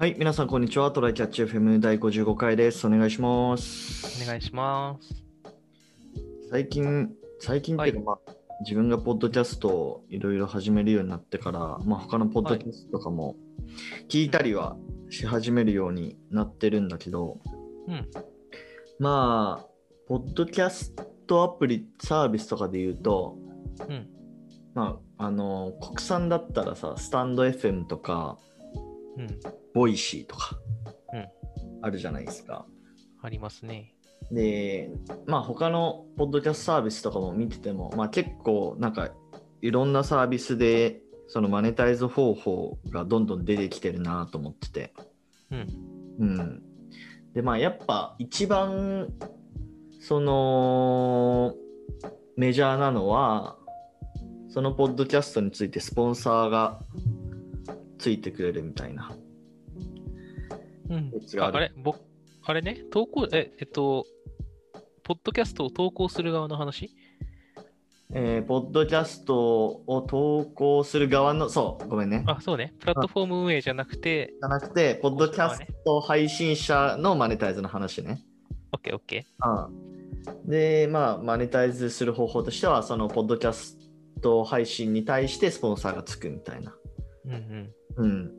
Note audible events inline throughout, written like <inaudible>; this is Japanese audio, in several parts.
はい、皆さん、こんにちは。トライキャッチ FM 第55回です。お願いします。お願いします。最近、最近っていうか、まあ、自分がポッドキャストをいろいろ始めるようになってから、まあ、他のポッドキャストとかも聞いたりはし始めるようになってるんだけど、うん。まあ、ポッドキャストアプリ、サービスとかで言うと、うん。まあ、あの、国産だったらさ、スタンド FM とか、うん。 Voicy とかうん、あるじゃないですか。ありますね。で、まあ他のポッドキャストサービスとかも見てても、まあ結構なんかいろんなサービスでそのマネタイズ方法がどんどん出てきてるなと思ってて。うん。うん。で、まあやっぱ一番そのメジャーなのは、そのポッドキャストについてスポンサーがついてくれるみたいな。うんあるああれ、僕、あれね、投稿、え、えっと、ポッドキャストを投稿する側の話？えーポッドキャストを投稿する側の、そう、ごめんね。あ、そうね。プラットフォーム運営じゃなくて、じゃなくて、ポッドキャスト配信者のマネタイズの話ね。オッケーオッケうん、で、まあ、マネタイズする方法としては、そのポッドキャスト配信に対してスポンサーがつくみたいな。ー。うんうん。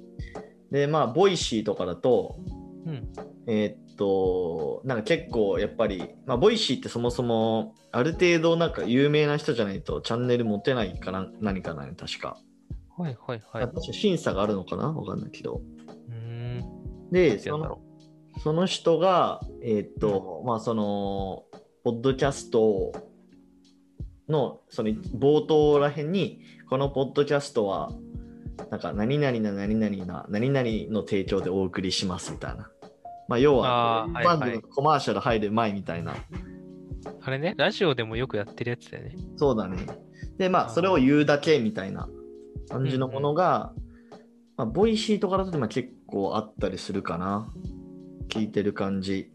で、まあ、 Voicy とかだと、うん。うん。えーっと、なんか結構やっぱり、まあ、 Voicy ってそもそも、ある程度なんか有名な人じゃないとチャンネル持てないかな、何かなね、確か。はいはいはい。確か審査があるのかな？わかんないけど。うーん。で、そのその人が、えーっと、まあ、その、ポッドキャストの、その冒頭らへんに、このポッドキャストは、なんか、何々な何々な何々の提供でお送りしますみたいな。まあ、要は、あーはいバンドのコマーシャル入る前みたいな。う。あれね、ラジオでもよくやってるやつだよね。そうだね。で、まあ、それを言うだけみたいな感じのものが、まあ、 Voicy とかだとまあ結構あったりするかな。聞いてる感じ。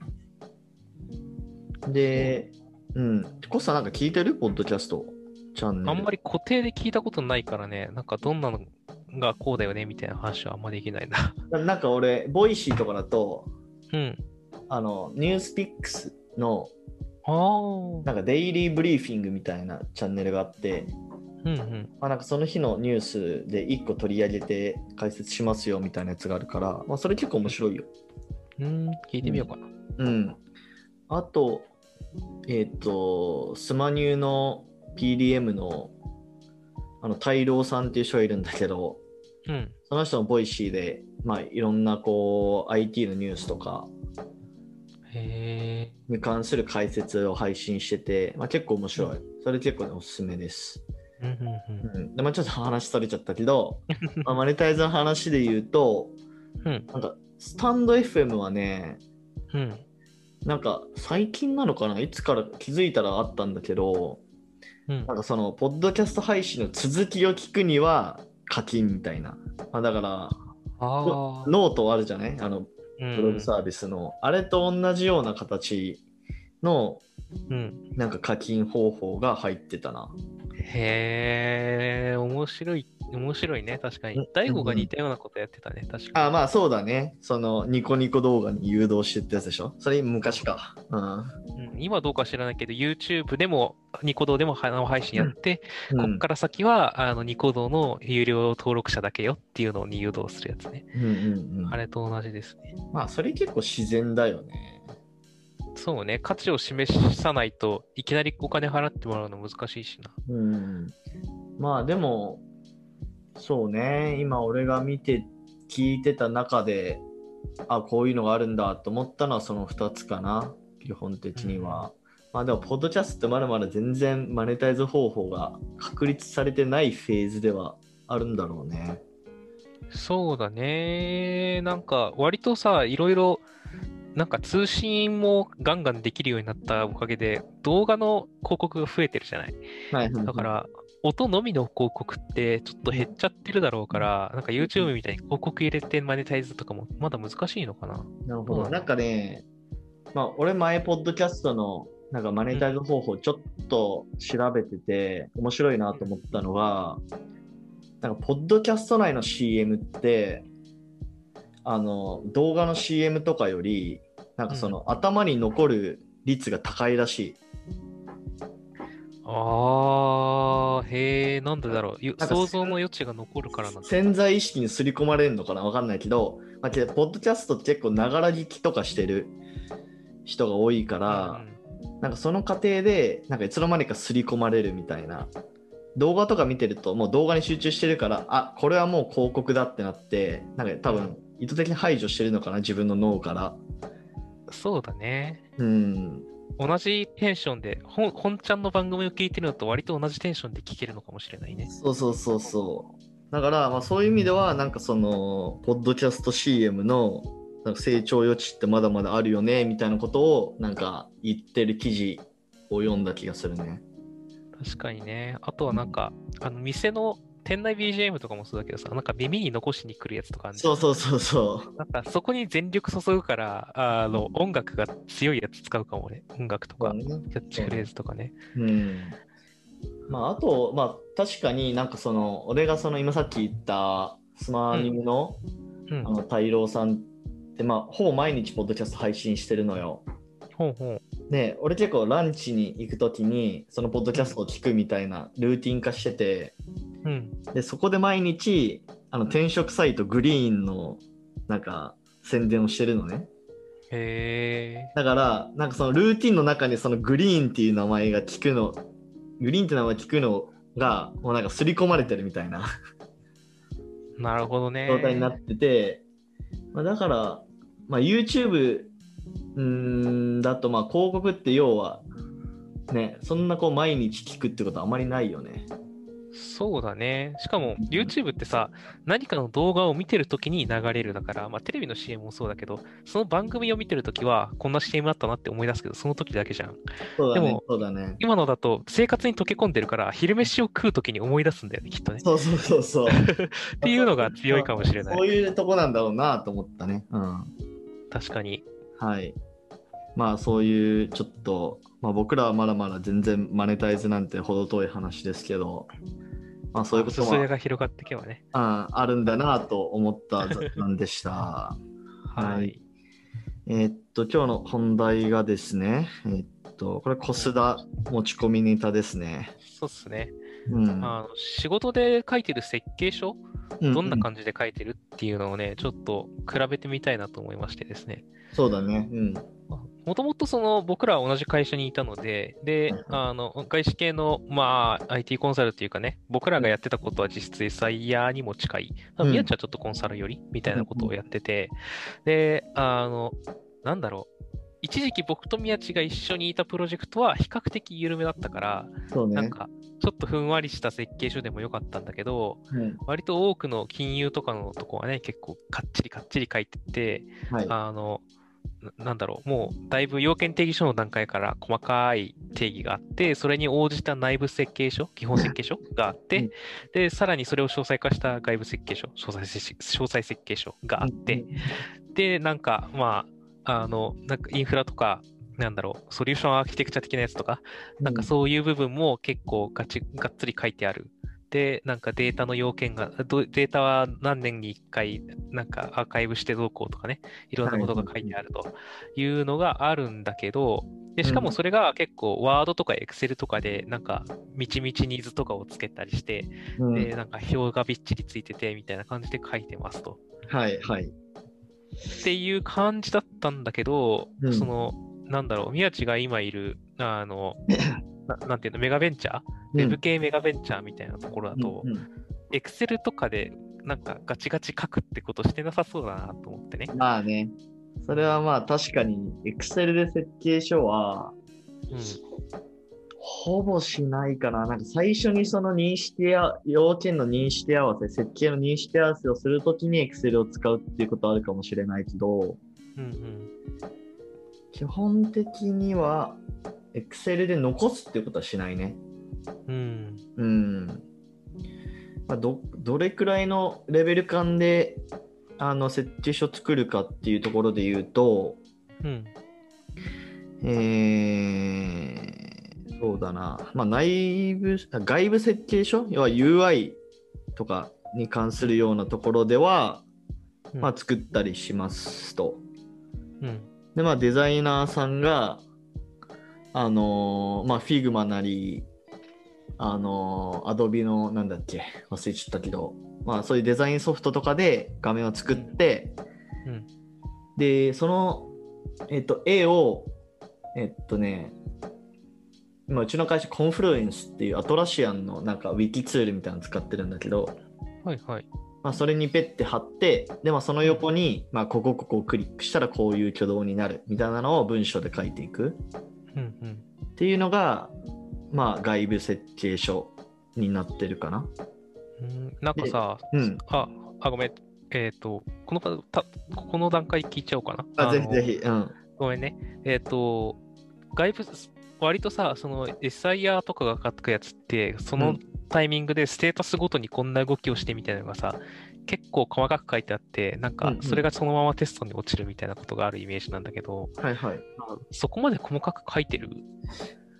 で、うん。コスさんなんか聞いてる？ポッドキャストチャンネル。あんまり固定で聞いたことないからね、なんかどんなのがこうだよねみたいな話はあんまできないな。なんか俺、 Voicy とかだと、うん。あの、 NewsPicks の。なんかデイリーブリーフィングみたいなチャンネルがあって、うんうん。まあ、なんかその日のニュースで1個取り上げて解説しますよみたいなやつがあるから、まあ、それ結構面白いよ。うん、聞いてみようかな。うん。あと、えっ、と、スマニューの PDM の、あの、大郎さんっていう人がいるんだけど、うん。その人もボイシーで、まあ、いろんなこう、IT のニュースとか。に関する解説を配信してて、まあ、結構面白い。それ結構ね、おすすめです。うん。で、まあ、ちょっと話それちゃったけど、<laughs> まあ、マネタイズの話で言うと、うん。なんか、スタンド FM はね、うん。なんか最近なのかな？いつから気づいたらあったんだけど、うんなんかその、ポッドキャスト配信の続きを聞くには課金みたいな。まあ、だから。ノートあるじゃない？あの、うんブログサービスの。あれと同じような形の、うん。なんか課金方法が入ってたな。へえ、面白い。面白いね、確かうんに。大悟が似たようなことやってたね、確かあ、まあそうだね。その、ニコニコ動画に誘導してってやつでしょ？それ昔か。うん。に。うん、今どうか知らないけど、YouTube でも、ニコ動でも生配信やって、うんこっから先は、あの、ニコ動の有料登録者だけよっていうのに誘導するやつね。うんうんうんあれと同じですね。まあそれ結構自然だよね。そうね、価値を示さないといきなりお金払ってもらうの難しいしな。うん。まあでも、そうね、今俺が見て、聞いてた中で、あ、こういうのがあるんだと思ったのはその2つかな、基本的には。まあでも、ポッドキャストってまだまだ全然マネタイズ方法が確立されてないフェーズではあるんだろうね。そうだね。なんか、割とさ、いろいろ、なんか通信もガンガンできるようになったおかげで、動画の広告が増えてるじゃない。はい、だか、ら、音のみの広告ってちょっと減っちゃってるだろうから、なんか YouTube みたいに広告入れてマネタイズとかもまだ難しいのかな。なるほど。うんなんかね、まあ俺前、ポッドキャストのなんかマネタイズ方法ちょっと調べてて、面白いなと思ったのが、なんかポッドキャスト内の CM って、あの動画の CM とかよりなんかその、頭に残る率が高いらしい。あー、へえ、なんでだろう。想像の余地が残るからな。潜在意識に刷り込まれるのかなわかんないけど、まあ、けどポッドキャストって結構ながら聞きとかしてる人が多いから、なんかその過程でなんかいつの間にか刷り込まれるみたいな動画とか見てるともう動画に集中してるからあこれはもう広告だってなってなんか多分意図的に排除してるのかな自分の脳からうんそうだね。うん同じテンションで、本本ちゃんの番組を聞いてるのと割と同じテンションで聞けるのかもしれないね。そうそうそうそうだからまあそういう意味ではなんかそのポッドキャスト CM のなんか成長余地ってまだまだあるよねみたいなことをなんか言ってる記事を読んだ気がするね確かにね。あとはなんか、あの店の店内 BGM とかもそうだけどさ、なんか耳に残しに来るやつとかあそうそうそうそうなんかそこに全力注ぐから、あの音楽が強いやつ使うかもね。音楽とか、キャッチフレーズとかね。うんまあ、あと、まあ、確かになんかその、俺がその今さっき言ったスマーニムの,、うん。あの太郎さんって、まあ、ほぼ毎日ポッドキャスト配信してるのよ。ほうほう。で、俺結構ランチに行くときに、そのポッドキャストを聞くみたいなルーティン化してて、うん。で、そこで毎日、あの転職サイトグリーンのなんか宣伝をしてるのね。へえ。だから、なんかそのルーティンの中にそのグリーンっていう名前が聞くの、グリーンって名前聞くのが、もうなんか刷り込まれてるみたいななるほどね。状態になってて、まあ、だから、まあ、YouTube んだと、まあ広告って要は、ね、そんなこう毎日聞くってことはあまりないよね。そうだね。しかも YouTube ってさ、何かの動画を見てるときに流れるだから、まあテレビの CM もそうだけど、その番組を見てるときは、こんな CM あったなって思い出すけど、その時だけじゃん。そうだねでも。そうだね。今のだと生活に溶け込んでるから、昼飯を食うときに思い出すんだよね、きっとね。そうそうそうそう。<laughs> っていうのが強いかもしれないそういうとこなんだろうなと思ったね。うん。確かに。はい。まあそういうちょっと、まあ、僕らはまだまだ全然マネタイズなんて程遠い話ですけど、まあそういうこともが広がっていけばね。ああるんだなと思った雑談 <laughs> でした。ははいい。えーっと、今日の本題がですね、えーっと、これ、コスダ持ち込みネタですね。そうっすね。うん。あの仕事で書いてる設計書、どんなじ感じで書いてるっていうのをね、ちょっと比べてみたいなと思いましてですね。そうだね。うん。もともとその僕らは同じ会社にいたので、ではい、あの、外資系の、まあ、IT コンサルっていうかね、僕らがやってたことは実質 SIR にも近い、うん宮地はちょっとコンサルよりみたいなことをやってて、で、あの、なんだろう、一時期僕と宮地が一緒にいたプロジェクトは比較的緩めだったから、そうね。なんか、ちょっとふんわりした設計書でもよかったんだけど、うん割と多くの金融とかのとこはね、結構かっちりかっちり書いてて、はい。あの、ななんだろう、もうだいぶ要件定義書の段階から細かい定義があって、それに応じた内部設計書、基本設計書があって、うんで、さらにそれを詳細化した外部設計書、詳細設詳細設計書があって、で、なんか、まあ、あの、なんかインフラとか、なんだろう、ソリューションアーキテクチャ的なやつとか、なんかそういう部分も結構ガチ、がっつり書いてある。で、なんかデータの要件が、どデータは何年に1回、なんかアーカイブしてどうこうとかね、いろんなことが書いてあるというのがあるんだけど、でしかもそれが結構、ワードとかエクセルとかで、なんか、みちみちに図とかをつけたりして、うんで、なんか表がびっちりついてて、みたいな感じで書いてますと。はい、はい。っていう感じだったんだけど、うんその、なんだろう、宮地が今いる、あの、<laughs> ななんていうの、メガベンチャー、ウェブ系メガベンチャーみたいなところだとエクセルとかで、なんかガチガチ書くってことしてなさそうだなと思ってね。まあね。それはまあ確かに、Excel で設計書は、うん。ほぼしないかな。なんか最初にその認識や、要件の認識合わせ、設計の認識合わせをするときに Excel を使うっていうことはあるかもしれないけど、うんうん。基本的には Excel で残すっていうことはしないね。うん。うん。まあ、どどれくらいのレベル感であの設計書作るかっていうところで言うと、うん。えー、そうだな。まあ、内部、あ外部設計書？要は UI とかに関するようなところでは、うんまあ、作ったりしますと。うん。で、まあ、デザイナーさんが、あのーまあ、Figma なり、あのー、Adobe の、なんだっけ、忘れちゃったけど、まあ、そういうデザインソフトとかで画面を作って、うん。で、その、えっと、絵を、えっとね、今、うちの会社、コンフルエンスっていうアトラシアンのなんかウィキツールみたいなの使ってるんだけど、はいはい。まあ、それにペッて貼って、で、まあ、その横に、まあ、ここここをクリックしたらこういう挙動になるみたいなのを文章で書いていくうんうん。っていうのが、まあ、外部設計書になってるかな。うんなんかさ、うん。あ、あ、ごめん。えっ、と、このパた、ここの段階聞いちゃおうかな。あ、ぜひのぜひ。うん。ごめんね。えっ、と、外部、割とさ、その SIR とかが書くやつって、そうのんタイミングでステータスごとにこんな動きをしてみたいなのがさ、結構細かく書いてあって、なんかうんうんそれがそのままテストに落ちるみたいなことがあるイメージなんだけど、はいはい。そこまで細かく書いてる？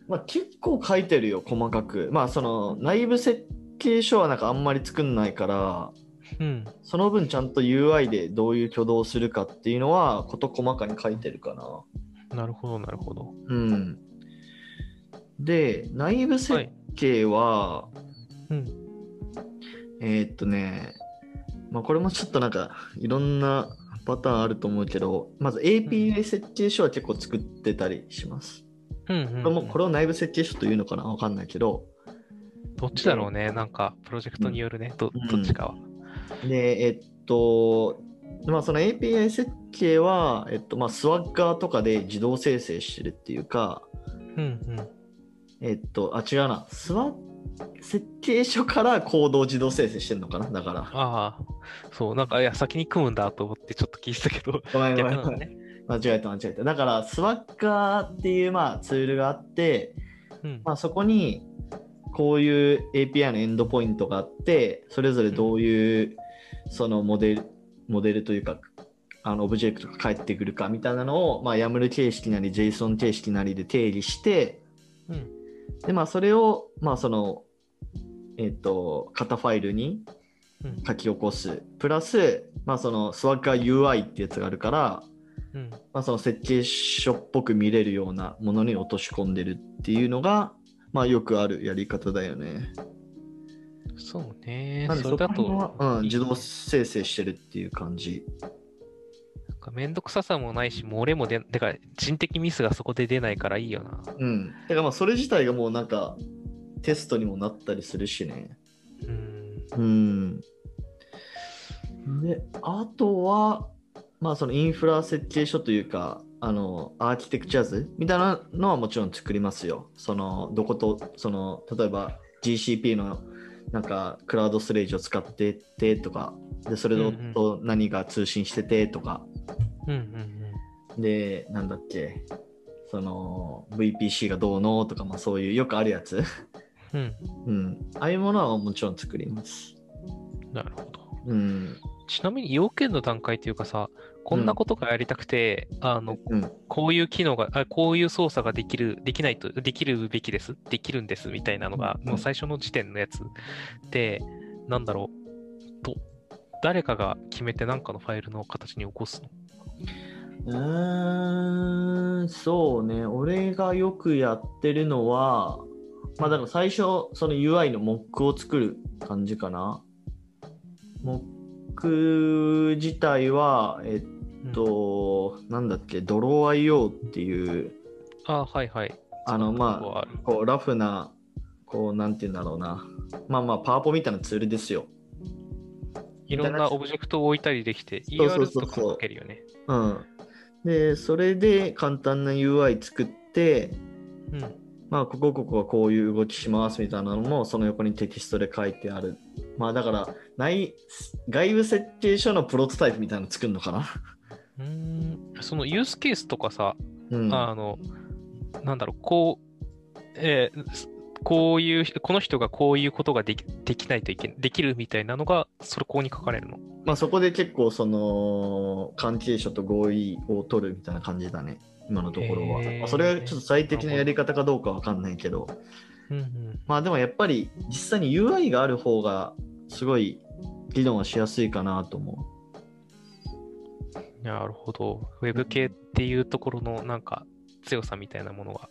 まあ、結構書いてるよ、細かく。まあ、その内部設計書はなんかあんまり作んないから、うん。その分ちゃんと UI でどういう挙動をするかっていうのは事細かに書いてるかな。なるほど、なるほど。うん。で、内部設計は、うん。えーっとね、まあ、これもちょっとなんかいろんなパターンあると思うけど、まず API 設計書は結構作ってたりします。うんうん、うん。これもこれを内部設計書というのかなわかんないけど、どっちだろうね。なんか、プロジェクトによるね。どうんどっちかは。で、えっと、まあ、その API 設計は、えっと、まあ、スワッガーとかで自動生成してるっていうか、うんうん。えっと、あ、違うな、スワ設計書からコードを自動生成してるのかな？だから。ああ、そう、なんか、いや、先に組むんだと思ってちょっと聞いてたけど、<laughs> ごめんごめん。間違えた間違えた。だから、スワッガーっていう、まあ、ツールがあって、うん。まあ、そこにこういう API のエンドポイントがあって、それぞれどういうそのモデル、モデルというか、あのオブジェクトが返ってくるかみたいなのを、まあ、YAML 形式なり JSON 形式なりで定義して、うん。で、まあ、それを、まあ、その、えっ、と、型ファイルにうん。書き起こす。プラス、まあ、その Swagger UI ってやつがあるから、うん。まあ、その設計書っぽく見れるようなものに落とし込んでるっていうのが、まあ、よくあるやり方だよね。そうね。なんでそれだとうん、自動生成してるっていう感じ。かめんどくささもないし、漏れも出、てか人的ミスがそこで出ないからいいよな。うん。だからまあそれ自体がもうなんかテストにもなったりするしね。うん。うん。で、あとは、まあそのインフラ設計書というか、あの、アーキテクチャ図みたいなのはもちろん作りますよ。その、どこと、その、例えば GCP のなんかクラウドストレージを使っててとか、で、それと何が通信しててとか、うんうんで、なんだっけ、その VPC がどうのとか、まあそういうよくあるやつ。うん。うん。うん。ああいうものはもちろん作ります。なるほど。うん。ちなみに要件の段階というかさ、こんなことがやりたくて、あの、うん。こういう機能が、あこういう操作ができる、できないと、できるべきです、できるんですみたいなのが、うんもう最初の時点のやつで、なんだろう、と、誰かが決めて何かのファイルの形に起こすのうーん、そうね。俺がよくやってるのは、まあだから最初、その UI のモックを作る感じかな。モック自体は、えっと、なんだっけ、ドロー IO っていう、あはいはい。あの、まあ。こうラフな、こう、なんて言うんだろうな。まあまあ、パワポみたいなツールですよ。いろんなオブジェクトを置いたりできて、ER とかも書けるよね。うん。で、それで簡単な UI 作って、うん。まあ、ここここはこういう動きしますみたいなのも、その横にテキストで書いてある。まあ、だから、内外部設計書のプロトタイプみたいなの作るのかな？うーんそのユースケースとかさ、うん。あの、なんだろう、こう、えーすこういう、この人がこういうことができできないといけできるみたいなのが、それここに書かれるの。まあ、そこで結構、その、関係者と合意を取るみたいな感じだね。今のところは。まあそれはちょっと最適なやり方かどうかわかんないけど。うんうん。まあでもやっぱり実際に UI がある方がすごい議論はしやすいかなと思なるほど。ウェブ系っていうところのなんか強さみたいなものが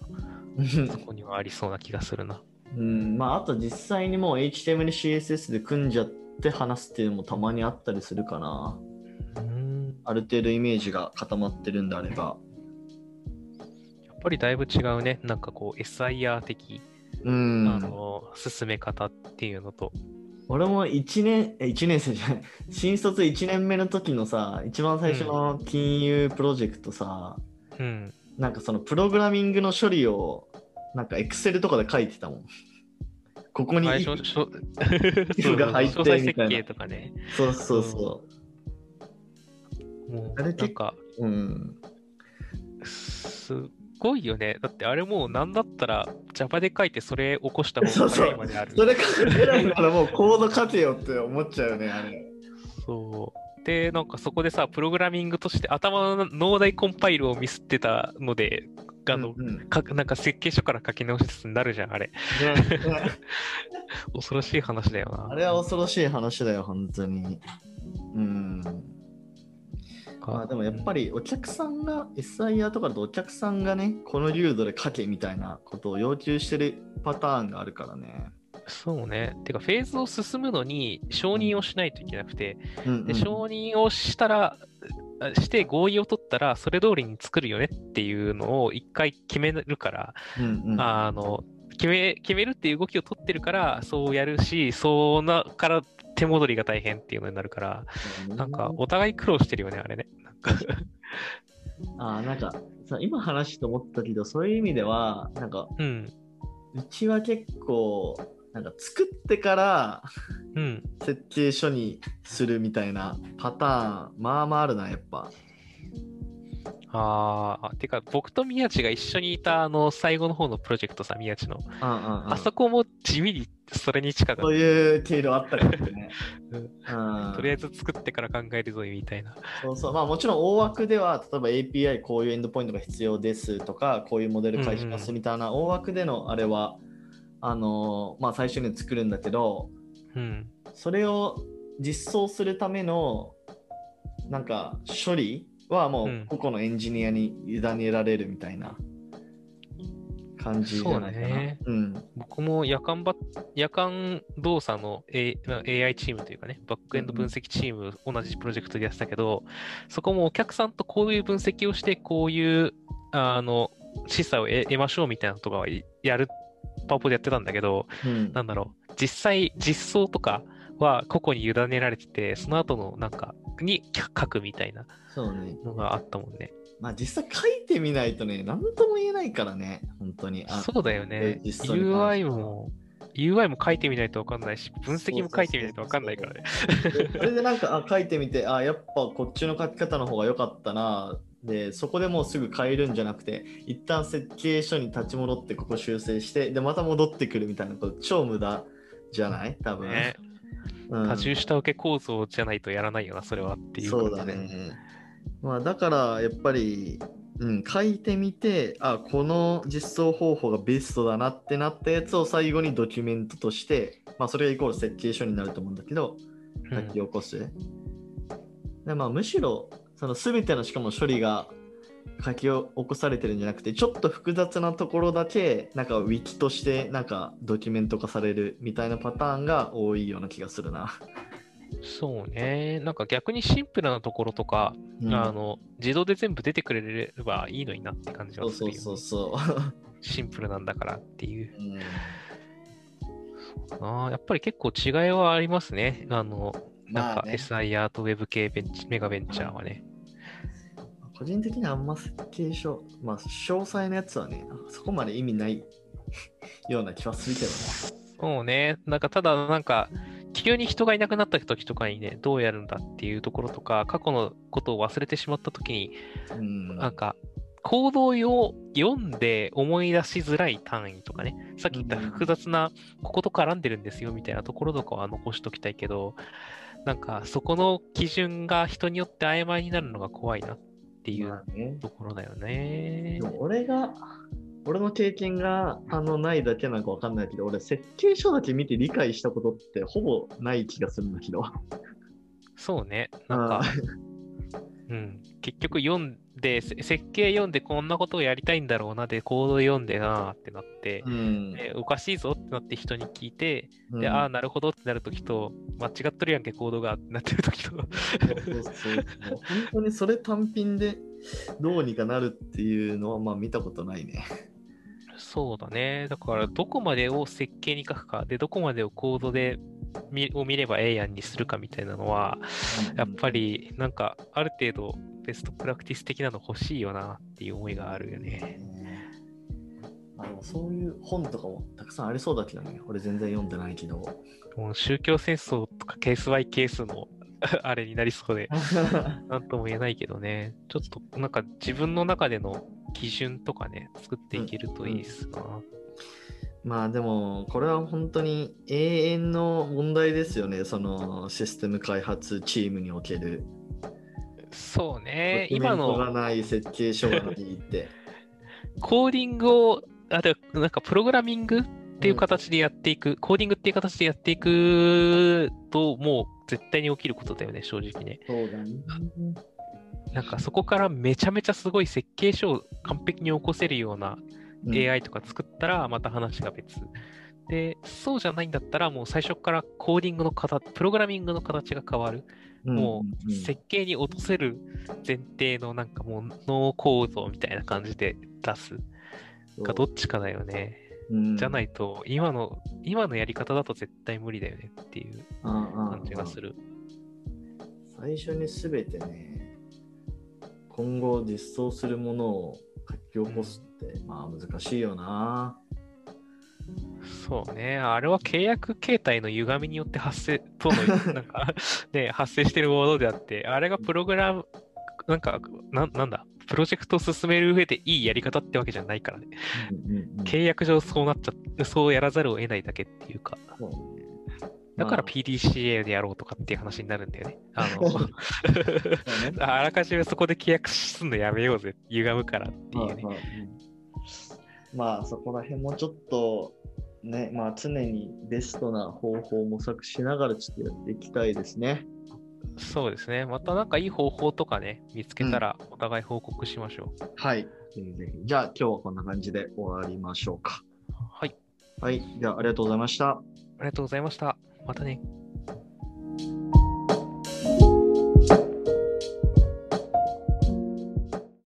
そこにはありそうな気がするな。<laughs> うん、まああと実際にもう HTML、CSS で組んじゃって話すっていうのもたまにあったりするかな。うん。ある程度イメージが固まってるんであれば。やっぱりだいぶ違うね。なんかこう SIR 的、うん。あの進め方っていうのと。俺も1年、え、1年生じゃない、新卒1年目の時のさ、一番最初の金融プロジェクトさ、うん。なんかそのプログラミングの処理を、なんか Excel とかで書いてたもん。ここに、最初、しょそうが入ってみたいな計とかね。そうそうそもうあれ結なんか、う。うん。すごいよね。だってあれもうなんだったら Java で書いてそれ起こした方が <laughs> そうそう早いまである。それからもうコード書けよって思っちゃうよね、あれ。そう。で、なんかそこでさ、プログラミングとして頭の脳内コンパイルをミスってたので、あの、うんうんかなんか設計書から書き直しつつになるじゃん、あれ。<laughs> 恐ろしい話だよな。あれは恐ろしい話だよ、本当に。うん。まあでもやっぱりお客さんが SIR とかだとお客さんがねこの流度で書けみたいなことを要求してるパターンがあるからね。そうね。てか、フェーズを進むのに承認をしないといけなくて、うん。うんで承認をしたら、あして合意を取ったら、それ通りに作るよねっていうのを一回決めるから、うんうん。あの決め決めるっていう動きを取ってるから、そうやるし、そうなから手戻りが大変っていうのになるから、なんかお互い苦労してるよね、あれね。なんか。あーなんかさ今話して思ったけどそういう意味ではなんかうん、うちは結構なんか作ってからうん。設計書にするみたいなパターンまあまああるなやっぱ。ああ、てか、僕と宮地が一緒にいた、あの、最後の方のプロジェクトさ、宮地の。うんうんうんあそこも地味にそれに近かっそういう経路あったかもね。<laughs> うんうんた。とりあえず作ってから考えるぞみたいな。そうそうまあもちろん大枠では例えば API こういうエンドポイントが必要ですとかこういうモデル返しますみたいな大枠でのあれはあのまあ最初に作るんだけどうん。それを実装するためのなんか処理はもう個々のエンジニアに委ねられるみたいな感じじゃないかな。そうねうん僕も夜間ば夜間動作の、A まあ AI チームというかね、バックエンド分析チーム、同じプロジェクトでやってたけど、そこもお客さんとこういう分析をして、こういうあの示唆を得得ましょうみたいなとかはやる、パワポでやってたんだけど、うんなんだろう、実際、実装とかは個々に委ねられてて、その後のなんか、に書くみたいな。のがあったもんね。まあ実際書いてみないとね、何とも言えないからね、本当に。あそうだよね。UI はも、UI も書いてみないと分かんないし、分析も書いてみないと分かんないからね。それでなんかあ書いてみて、あやっぱこっちの書き方の方が良かったな。で、そこでもうすぐ変えるんじゃなくて、一旦設計書に立ち戻ってここ修正して、で、また戻ってくるみたいなこと、超無駄じゃない？多分。ね。うん。多重下請け構造じゃないとやらないよな、それはっていうそうだことでね。まあ、だからやっぱり、うん、書いてみてあこの実装方法がベストだなってなったやつを最後にドキュメントとして、まあ、それがイコール設計書になると思うんだけどうん。書き起こす、でまあ、むしろその全てのしかも処理が書き起こされてるんじゃなくてちょっと複雑なところだけなんかウィキとしてなんかドキュメント化されるみたいなパターンが多いような気がするな。そうね。なんか逆にシンプルなところとか、うんあの自動で全部出てくれればいいのになって感じはするよ、ね。そうそうそう。シンプルなんだからっていう。うんあーやっぱり結構違いはありますね。あの、なんか SIR と Web 系ベンチメガベンチャーはね。個人的にはあんま設計書、まあ、詳細なやつはね、そこまで意味ないような気はするけどね。そうね。なんかただなんか、急に人がいなくなった時とかにね、どうやるんだっていうところとか、過去のことを忘れてしまった時に、うん、なんか、行動を読んで思い出しづらい単位とかね、さっき言った複雑な、ここと絡んでるんですよみたいなところとかは残しときたいけど、なんか、そこの基準が人によって曖昧になるのが怖いなっていうまあね、ところだよねで。も俺が、俺の経験があのないだけなんかわかんないけど、俺設計書だけ見て理解したことってほぼない気がするんだけど。そうね。なんか、うん、結局読んで、せ設計読んでこんなことをやりたいんだろうなで、コード読んでなーってなって、うん。でおかしいぞってなって人に聞いて、うんで、ああ、なるほどってなるときと、間違っとるやんけ、コードがってなってるときと。本当にそれ単品でどうにかなるっていうのはまあ見たことないね。そうだね。だから、どこまでを設計に書くか、で、どこまでをコードで見を見ればええやんにするかみたいなのは、やっぱり、なんか、ある程度、ベストプラクティス的なの欲しいよなっていう思いがあるよね。あのそういう本とかもたくさんありそうだけどね。俺全然読んでないけど。もう宗教戦争とかケースバイケースの <laughs> あれになりそうで、なんとも言えないけどね。ちょっと、なんか自分の中での基準とかね、作っていけるといいっすな。まあでもこれは本当に永遠の問題ですよね。そのシステム開発チームにおける。そうね、今ントがのない設計書がないって。<laughs> コーディングを、あ、でなんかプログラミングっていう形でやっていく、コーディングっていう形でやっていくと、もう絶対に起きることだよね、正直ね。そうだね。なんかそこからめちゃめちゃすごい設計書を完璧に起こせるようなうん AI とか作ったらまた話が別。で、そうじゃないんだったらもう最初からコーディングの形、プログラミングの形が変わる。もう設計に落とせる前提のなんかもうノーコードみたいな感じで出すかどっちかだよね。うんじゃないと今の、今のやり方だと絶対無理だよねっていう感じがする。最初に全てね、今後実装するものを書き起こすまあ難しいよな。そうね。あれは契約形態の歪みによって発生、<laughs> との、なんか、ね、発生してるものであって、あれがプログラム、なんか、ななんだ、プロジェクトを進める上でいいやり方ってわけじゃないからね。契約上そうなっちゃって、そうやらざるを得ないだけっていうか、だからま PDCA でやろうとかっていう話になるんだよね。あの、<laughs> <laughs> あらかじめそこで契約すんのやめようぜ、歪むからっていうね。まあそこら辺もちょっとね、まあ常にベストな方法を模索しながらちょっとやっていきたいですね。そうですね。またなんかいい方法とかね、見つけたらお互い報告しましょう。はい。ぜひぜひじゃあ今日はこんな感じで終わりましょうか。はい。はい。じゃあありがとうございました。ありがとうございました。またね。